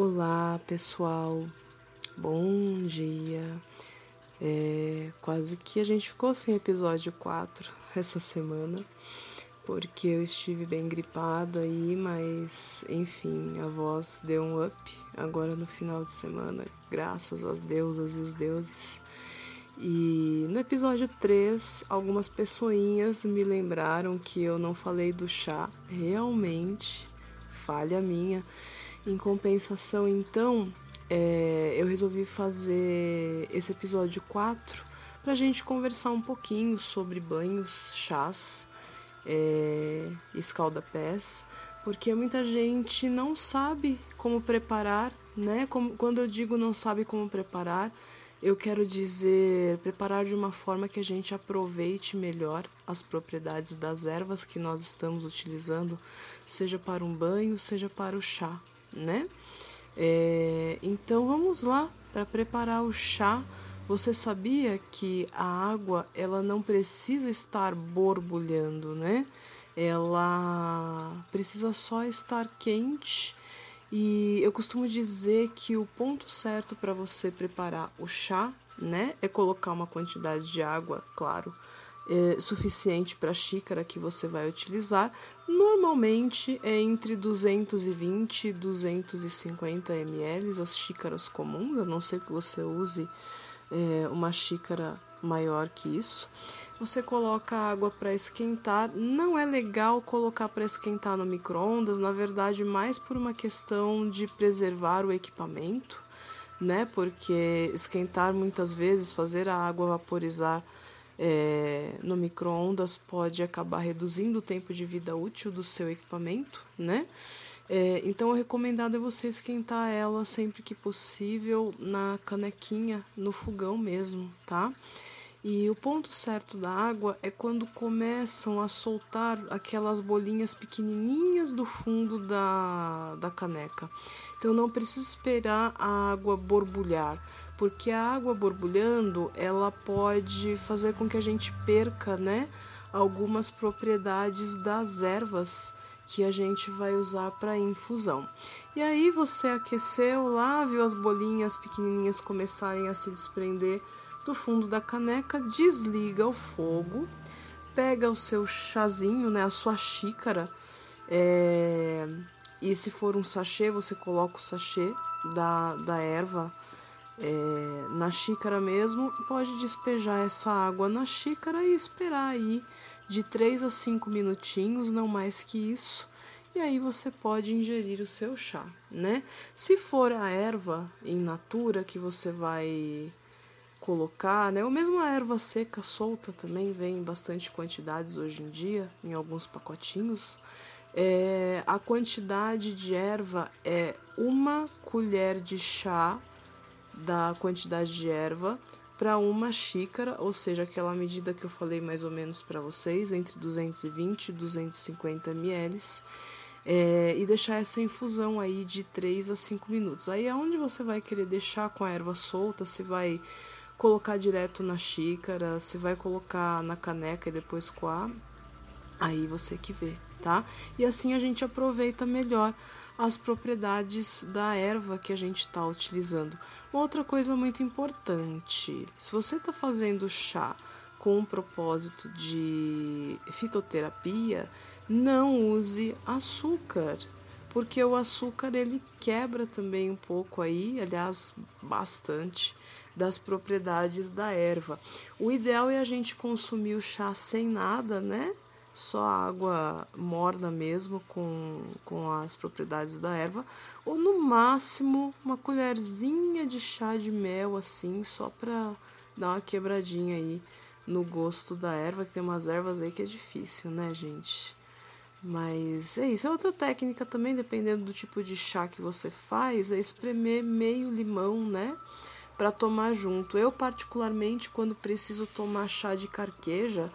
Olá pessoal, bom dia. É, quase que a gente ficou sem episódio 4 essa semana, porque eu estive bem gripada aí, mas enfim, a voz deu um up agora no final de semana, graças às deusas e os deuses. E no episódio 3, algumas pessoinhas me lembraram que eu não falei do chá, realmente, falha minha. Em compensação, então, é, eu resolvi fazer esse episódio 4 para a gente conversar um pouquinho sobre banhos, chás, é, escalda-pés, porque muita gente não sabe como preparar, né? Como, quando eu digo não sabe como preparar, eu quero dizer preparar de uma forma que a gente aproveite melhor as propriedades das ervas que nós estamos utilizando, seja para um banho, seja para o chá né? É, então vamos lá para preparar o chá. Você sabia que a água ela não precisa estar borbulhando, né? Ela precisa só estar quente. E eu costumo dizer que o ponto certo para você preparar o chá, né, é colocar uma quantidade de água, claro, é, suficiente para a xícara que você vai utilizar. Normalmente é entre 220 e 250 ml as xícaras comuns, a não ser que você use é, uma xícara maior que isso. Você coloca a água para esquentar. Não é legal colocar para esquentar no micro-ondas, na verdade, mais por uma questão de preservar o equipamento, né? Porque esquentar muitas vezes, fazer a água vaporizar é, no micro-ondas pode acabar reduzindo o tempo de vida útil do seu equipamento, né? É, então, o recomendado é você esquentar ela sempre que possível na canequinha, no fogão mesmo, tá? E o ponto certo da água é quando começam a soltar aquelas bolinhas pequenininhas do fundo da, da caneca. Então não precisa esperar a água borbulhar, porque a água borbulhando ela pode fazer com que a gente perca, né, algumas propriedades das ervas que a gente vai usar para infusão. E aí você aqueceu lá, viu as bolinhas pequenininhas começarem a se desprender do fundo da caneca, desliga o fogo, pega o seu chazinho, né, a sua xícara, é, e se for um sachê, você coloca o sachê da, da erva é, na xícara mesmo, pode despejar essa água na xícara e esperar aí de 3 a 5 minutinhos, não mais que isso, e aí você pode ingerir o seu chá, né? Se for a erva in natura que você vai colocar, né? Ou mesmo a erva seca solta também vem em bastante quantidades hoje em dia, em alguns pacotinhos. É, a quantidade de erva é uma colher de chá da quantidade de erva para uma xícara, ou seja, aquela medida que eu falei mais ou menos para vocês, entre 220 e 250 ml. É, e deixar essa infusão aí de 3 a 5 minutos. Aí aonde você vai querer deixar com a erva solta, se vai colocar direto na xícara, se vai colocar na caneca e depois coar, aí você que vê, tá? E assim a gente aproveita melhor as propriedades da erva que a gente está utilizando. outra coisa muito importante: se você está fazendo chá com um propósito de fitoterapia, não use açúcar porque o açúcar ele quebra também um pouco aí, aliás, bastante das propriedades da erva. O ideal é a gente consumir o chá sem nada, né? Só água morna mesmo com, com as propriedades da erva, ou no máximo uma colherzinha de chá de mel assim, só para dar uma quebradinha aí no gosto da erva, que tem umas ervas aí que é difícil, né, gente? Mas é isso. É outra técnica também, dependendo do tipo de chá que você faz, é espremer meio limão, né? Para tomar junto. Eu, particularmente, quando preciso tomar chá de carqueja,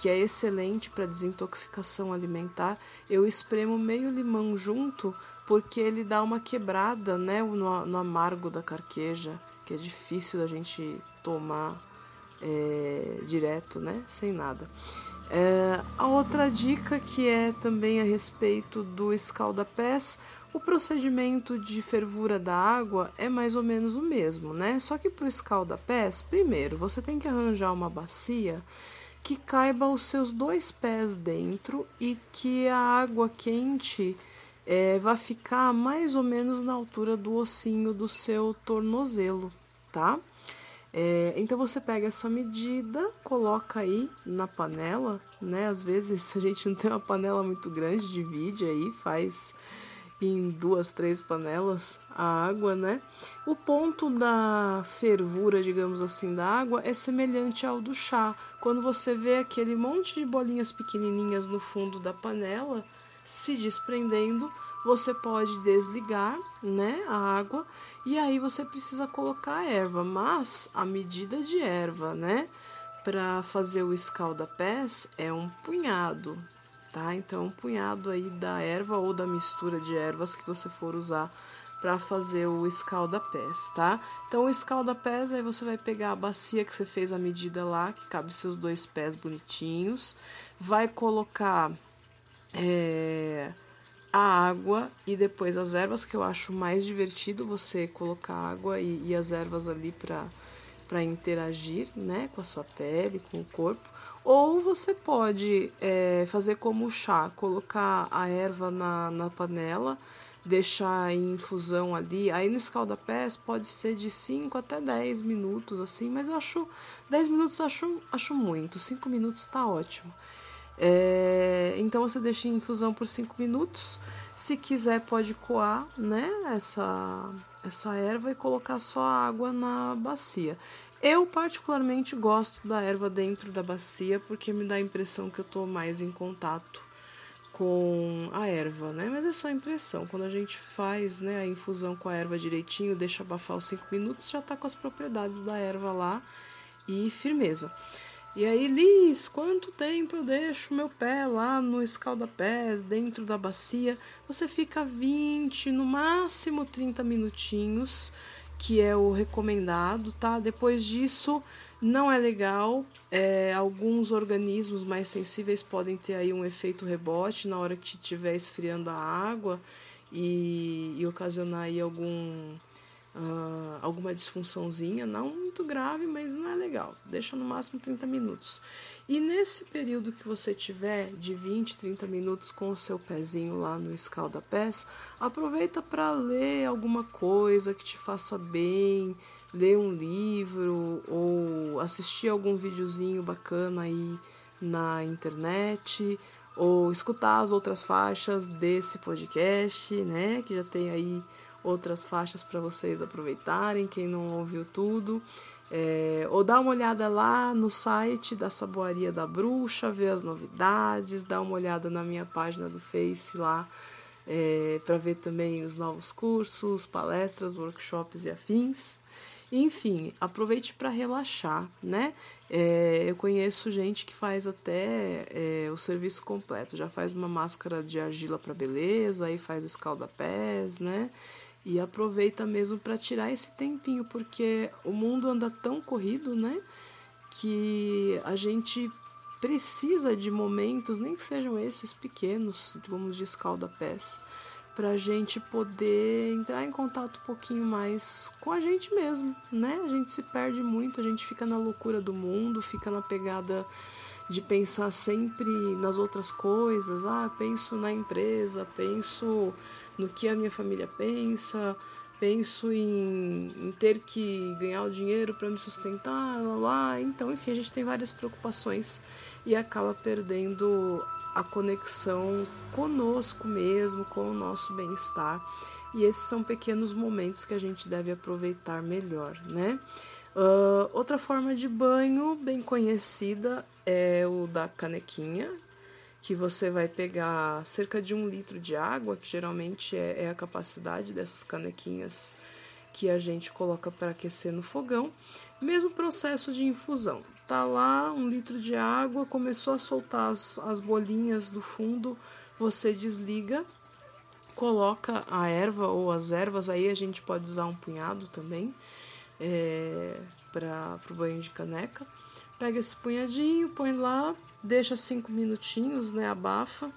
que é excelente para desintoxicação alimentar, eu espremo meio limão junto, porque ele dá uma quebrada, né? No, no amargo da carqueja, que é difícil da gente tomar é, direto, né? Sem nada. É, a outra dica que é também a respeito do escalda-pés, O procedimento de fervura da água é mais ou menos o mesmo, né? Só que para o escalda-pés, primeiro você tem que arranjar uma bacia que caiba os seus dois pés dentro e que a água quente é, vai ficar mais ou menos na altura do ossinho do seu tornozelo, tá? É, então você pega essa medida, coloca aí na panela, né? Às vezes a gente não tem uma panela muito grande, divide aí, faz em duas, três panelas a água, né? O ponto da fervura, digamos assim, da água é semelhante ao do chá. Quando você vê aquele monte de bolinhas pequenininhas no fundo da panela se desprendendo, você pode desligar, né, a água e aí você precisa colocar a erva, mas a medida de erva, né, para fazer o escalda-pés é um punhado, tá? Então, um punhado aí da erva ou da mistura de ervas que você for usar para fazer o escalda-pés, tá? Então, o escalda-pés, aí você vai pegar a bacia que você fez a medida lá, que cabe seus dois pés bonitinhos, vai colocar é, a água e depois as ervas, que eu acho mais divertido você colocar água e, e as ervas ali para para interagir né, com a sua pele, com o corpo. Ou você pode é, fazer como o chá, colocar a erva na, na panela, deixar em infusão ali. Aí no escalda-pés pode ser de 5 até 10 minutos, assim, mas eu acho 10 minutos acho, acho muito, 5 minutos está ótimo. É, então você deixa em infusão por 5 minutos. Se quiser, pode coar né, essa, essa erva e colocar só água na bacia. Eu particularmente gosto da erva dentro da bacia porque me dá a impressão que eu estou mais em contato com a erva, né? Mas é só impressão. Quando a gente faz né, a infusão com a erva direitinho, deixa abafar os 5 minutos, já está com as propriedades da erva lá e firmeza. E aí, Liz, quanto tempo eu deixo meu pé lá no escalda-pés, dentro da bacia? Você fica 20, no máximo 30 minutinhos, que é o recomendado, tá? Depois disso, não é legal. É, alguns organismos mais sensíveis podem ter aí um efeito rebote na hora que estiver esfriando a água e, e ocasionar aí algum uh, alguma disfunçãozinha, não muito grave, mas não é legal. Deixa no máximo 30 minutos. E nesse período que você tiver de 20, 30 minutos com o seu pezinho lá no escalda-pés, aproveita para ler alguma coisa que te faça bem, ler um livro ou assistir algum videozinho bacana aí na internet ou escutar as outras faixas desse podcast, né, que já tem aí outras faixas para vocês aproveitarem, quem não ouviu tudo. É, ou dá uma olhada lá no site da Saboaria da Bruxa, ver as novidades, dá uma olhada na minha página do Face lá é, para ver também os novos cursos, palestras, workshops e afins. Enfim, aproveite para relaxar, né? É, eu conheço gente que faz até é, o serviço completo, já faz uma máscara de argila para beleza, aí faz o escalda-pés, né? E aproveita mesmo para tirar esse tempinho, porque o mundo anda tão corrido, né? Que a gente precisa de momentos, nem que sejam esses pequenos, vamos de escalda-pés, para a gente poder entrar em contato um pouquinho mais com a gente mesmo, né? A gente se perde muito, a gente fica na loucura do mundo, fica na pegada de pensar sempre nas outras coisas. Ah, penso na empresa, penso no que a minha família pensa, penso em, em ter que ganhar o dinheiro para me sustentar, lá, lá. Então, enfim, a gente tem várias preocupações e acaba perdendo a conexão conosco mesmo, com o nosso bem-estar. E esses são pequenos momentos que a gente deve aproveitar melhor, né? Uh, outra forma de banho bem conhecida é o da canequinha, que você vai pegar cerca de um litro de água, que geralmente é, é a capacidade dessas canequinhas que a gente coloca para aquecer no fogão. Mesmo processo de infusão. Tá lá um litro de água, começou a soltar as, as bolinhas do fundo, você desliga, coloca a erva ou as ervas, aí a gente pode usar um punhado também é, para o banho de caneca. Pega esse punhadinho, põe lá, deixa cinco minutinhos, né? Abafa.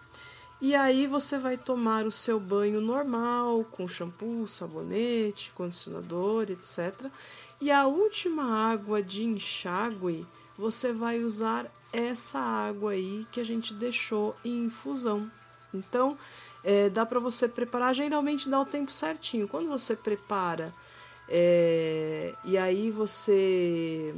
E aí você vai tomar o seu banho normal, com shampoo, sabonete, condicionador, etc. E a última água de enxágue, você vai usar essa água aí que a gente deixou em infusão. Então, é, dá para você preparar, geralmente dá o tempo certinho. Quando você prepara é, e aí você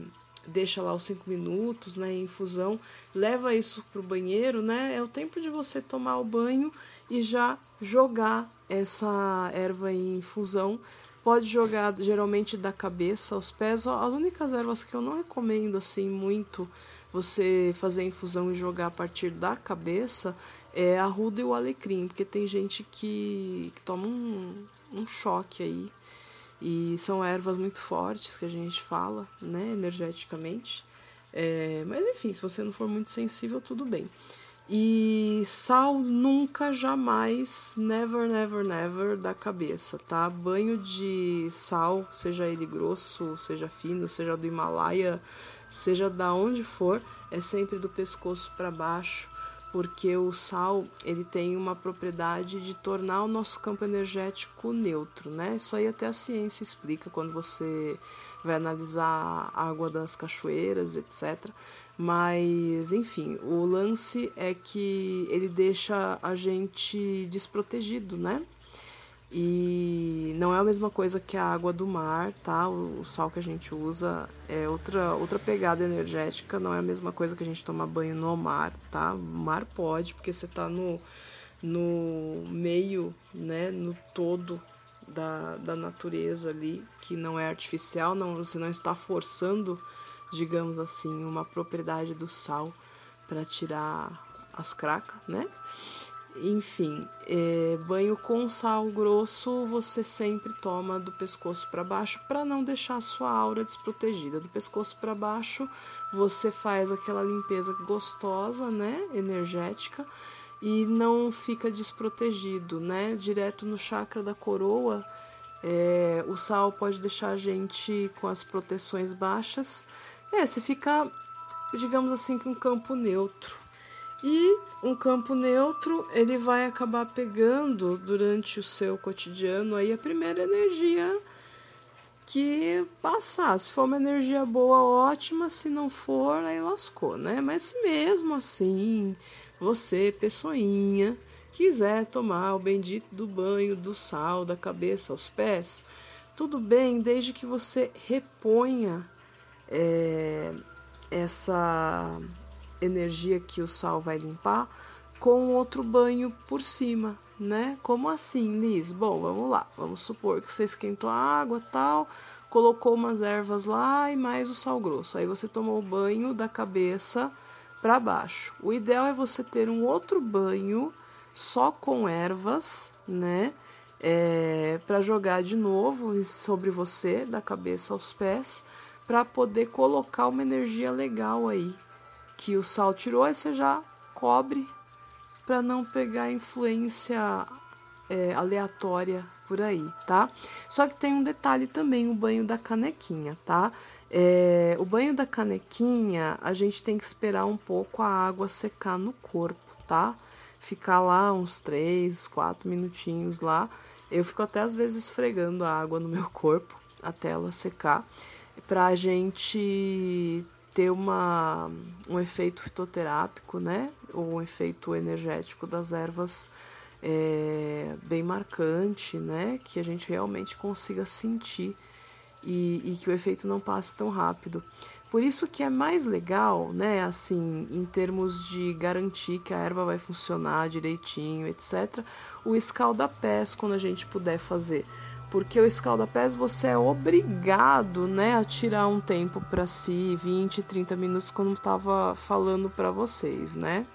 deixa lá os 5 minutos né, infusão, leva isso para o banheiro, né? É o tempo de você tomar o banho e já jogar essa erva em infusão. Pode jogar geralmente da cabeça aos pés. As únicas ervas que eu não recomendo assim muito você fazer infusão e jogar a partir da cabeça é a ruda e o alecrim, porque tem gente que, que toma um, um choque aí e são ervas muito fortes que a gente fala, né, energeticamente. É, mas enfim, se você não for muito sensível, tudo bem. E sal nunca, jamais, never, never, never da cabeça, tá? Banho de sal, seja ele grosso, seja fino, seja do Himalaia, seja da onde for, é sempre do pescoço para baixo porque o sal ele tem uma propriedade de tornar o nosso campo energético neutro, né? Isso aí até a ciência explica quando você vai analisar a água das cachoeiras, etc. Mas, enfim, o lance é que ele deixa a gente desprotegido, né? E não é a mesma coisa que a água do mar, tá? O, sal que a gente usa é outra, outra pegada energética, não é a mesma coisa que a gente toma banho no mar, tá? O mar pode, porque você tá no, no meio, né, no todo da, da natureza ali, que não é artificial, não, você não está forçando, digamos assim, uma propriedade do sal para tirar as cracas, né? Enfim, é, banho com sal grosso você sempre toma do pescoço para baixo para não deixar a sua aura desprotegida. Do pescoço para baixo você faz aquela limpeza gostosa, né, energética e não fica desprotegido, né? Direto no chakra da coroa, é, o sal pode deixar a gente com as proteções baixas. É, você fica, digamos assim, com um campo neutro. E um campo neutro, ele vai acabar pegando durante o seu cotidiano aí a primeira energia que passar. Se for uma energia boa, ótima, se não for, aí lascou, né? Mas mesmo assim, você, pessoinha, quiser tomar o bendito do banho, do sal, da cabeça aos pés, tudo bem, desde que você reponha é, essa energia que o sal vai limpar com outro banho por cima, né? Como assim, Liz? Bom, vamos lá. Vamos supor que você esquentou a água, tal, colocou umas ervas lá e mais o sal grosso. Aí você tomou o banho da cabeça para baixo. O ideal é você ter um outro banho só com ervas, né? É, para jogar de novo sobre você, da cabeça aos pés, para poder colocar uma energia legal aí, que o sal tirou, aí você já cobre para não pegar influência é, aleatória por aí, tá? Só que tem um detalhe também, o banho da canequinha, tá? É, o banho da canequinha, a gente tem que esperar um pouco a água secar no corpo, tá? Ficar lá uns 3, 4 minutinhos lá. Eu fico até às vezes esfregando a água no meu corpo até ela secar, pra gente ter uma, um efeito fitoterápico, né? Ou um efeito energético das ervas é, bem marcante, né? Que a gente realmente consiga sentir e, e que o efeito não passe tão rápido. Por isso que é mais legal, né, assim, em termos de garantir que a erva vai funcionar direitinho, etc., o escalda-pés quando a gente puder fazer porque o escalda-pés você é obrigado, né, a tirar um tempo para si, 20, 30 minutos, como estava falando para vocês, né?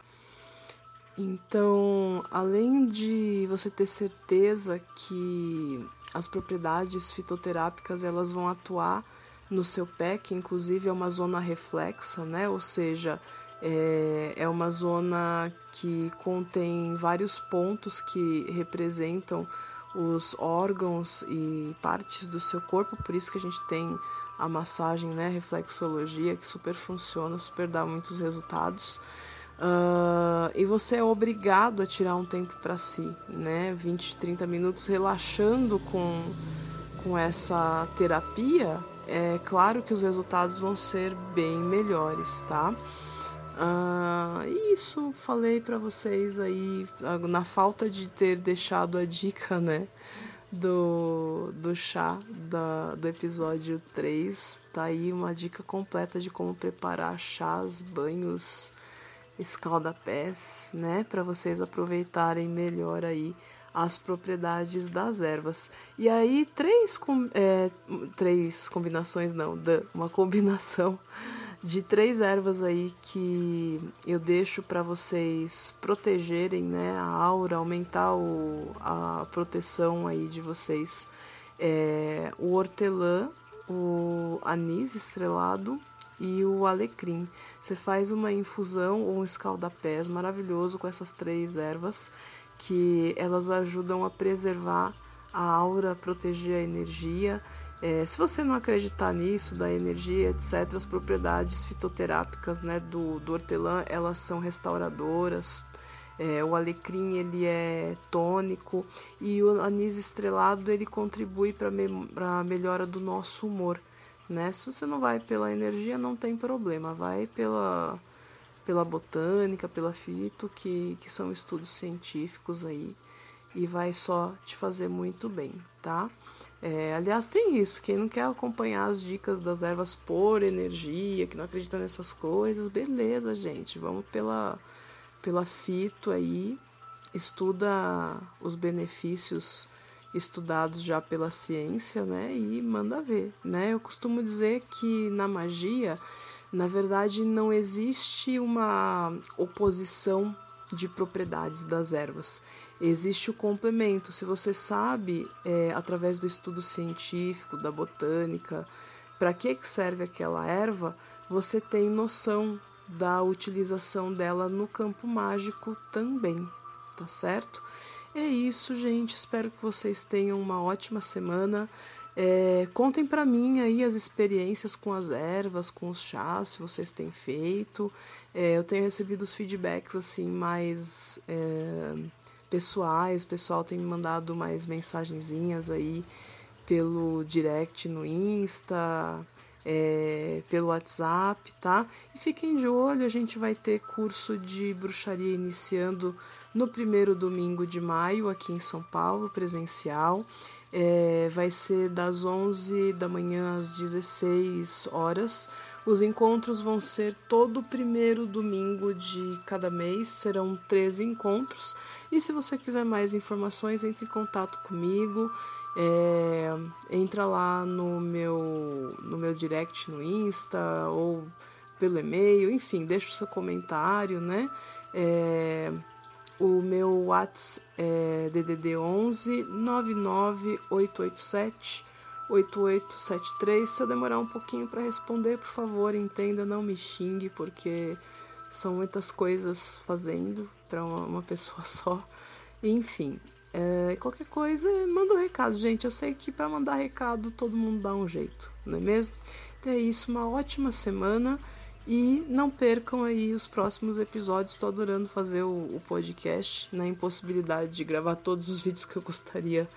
Então, além de você ter certeza que as propriedades fitoterápicas elas vão atuar no seu pé, que inclusive é uma zona reflexa, né? Ou seja, é, é uma zona que contém vários pontos que representam os órgãos e partes do seu corpo, por isso que a gente tem a massagem, né, reflexologia, que super funciona, super dá muitos resultados. Uh, e você é obrigado a tirar um tempo para si, né? 20, 30 minutos relaxando com, com essa terapia, é claro que os resultados vão ser bem melhores, tá? Uh, isso falei para vocês aí, na falta de ter deixado a dica, né? Do, do chá da, do episódio 3, tá aí uma dica completa de como preparar chás, banhos, escaldapés, né, para vocês aproveitarem melhor aí as propriedades das ervas. E aí três, é, três combinações não, uma combinação de três ervas aí que eu deixo para vocês protegerem, né, a aura, aumentar o, a proteção aí de vocês. É, o hortelã, o anis estrelado e o alecrim. Você faz uma infusão ou um escaldapés maravilhoso com essas três ervas que elas ajudam a preservar a aura, proteger a energia. É, se você não acreditar nisso, da energia, etc., as propriedades fitoterápicas né, do, do hortelã, elas são restauradoras, é, o alecrim ele é tônico e o anis estrelado ele contribui para me, a melhora do nosso humor né? Se você não vai pela energia, não tem problema, vai pela, pela botânica, pela fito, que, que são estudos científicos aí, e vai só te fazer muito bem, tá? É, aliás, tem isso, quem não quer acompanhar as dicas das ervas por energia, que não acredita nessas coisas, beleza, gente, vamos pela, pela fito aí, estuda os benefícios estudados já pela ciência, né? E manda ver, né? Eu costumo dizer que na magia, na verdade, não existe uma oposição de propriedades das ervas. Existe o complemento. Se você sabe, é, através do estudo científico, da botânica, para que serve aquela erva, você tem noção da utilização dela no campo mágico também, tá certo? É isso, gente. Espero que vocês tenham uma ótima semana. É, contem para mim aí as experiências com as ervas, com os chás, se vocês têm feito. É, eu tenho recebido os feedbacks assim mais é, pessoais. O pessoal tem me mandado mais mensagenzinhas aí pelo direct no Insta, é, pelo WhatsApp, tá? E fiquem de olho, a gente vai ter curso de bruxaria iniciando no primeiro domingo de maio aqui em São Paulo, presencial. É, vai ser das 11 da manhã às 16 horas. Os encontros vão ser todo primeiro domingo de cada mês, serão 13 encontros. E se você quiser mais informações, entre em contato comigo. É, entra lá no meu, no meu direct no Insta ou pelo e-mail, enfim, deixa o seu comentário, né? É, o meu WhatsApp é DDD 11 99887 8873. Se eu demorar um pouquinho para responder, por favor, entenda, não me xingue, porque são muitas coisas fazendo para uma, pessoa só. Enfim, é, qualquer coisa, manda um recado, gente. Eu sei que para mandar recado todo mundo dá um jeito, não é mesmo? Então é isso, uma ótima semana. E não percam aí os próximos episódios. Estou adorando fazer o, o, podcast, na impossibilidade de gravar todos os vídeos que eu gostaria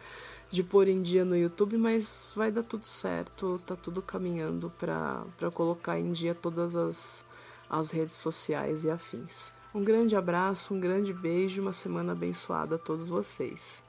de pôr em dia no YouTube, mas vai dar tudo certo, tá tudo caminhando para colocar em dia todas as, as redes sociais e afins. Um grande abraço, um grande beijo, uma semana abençoada a todos vocês.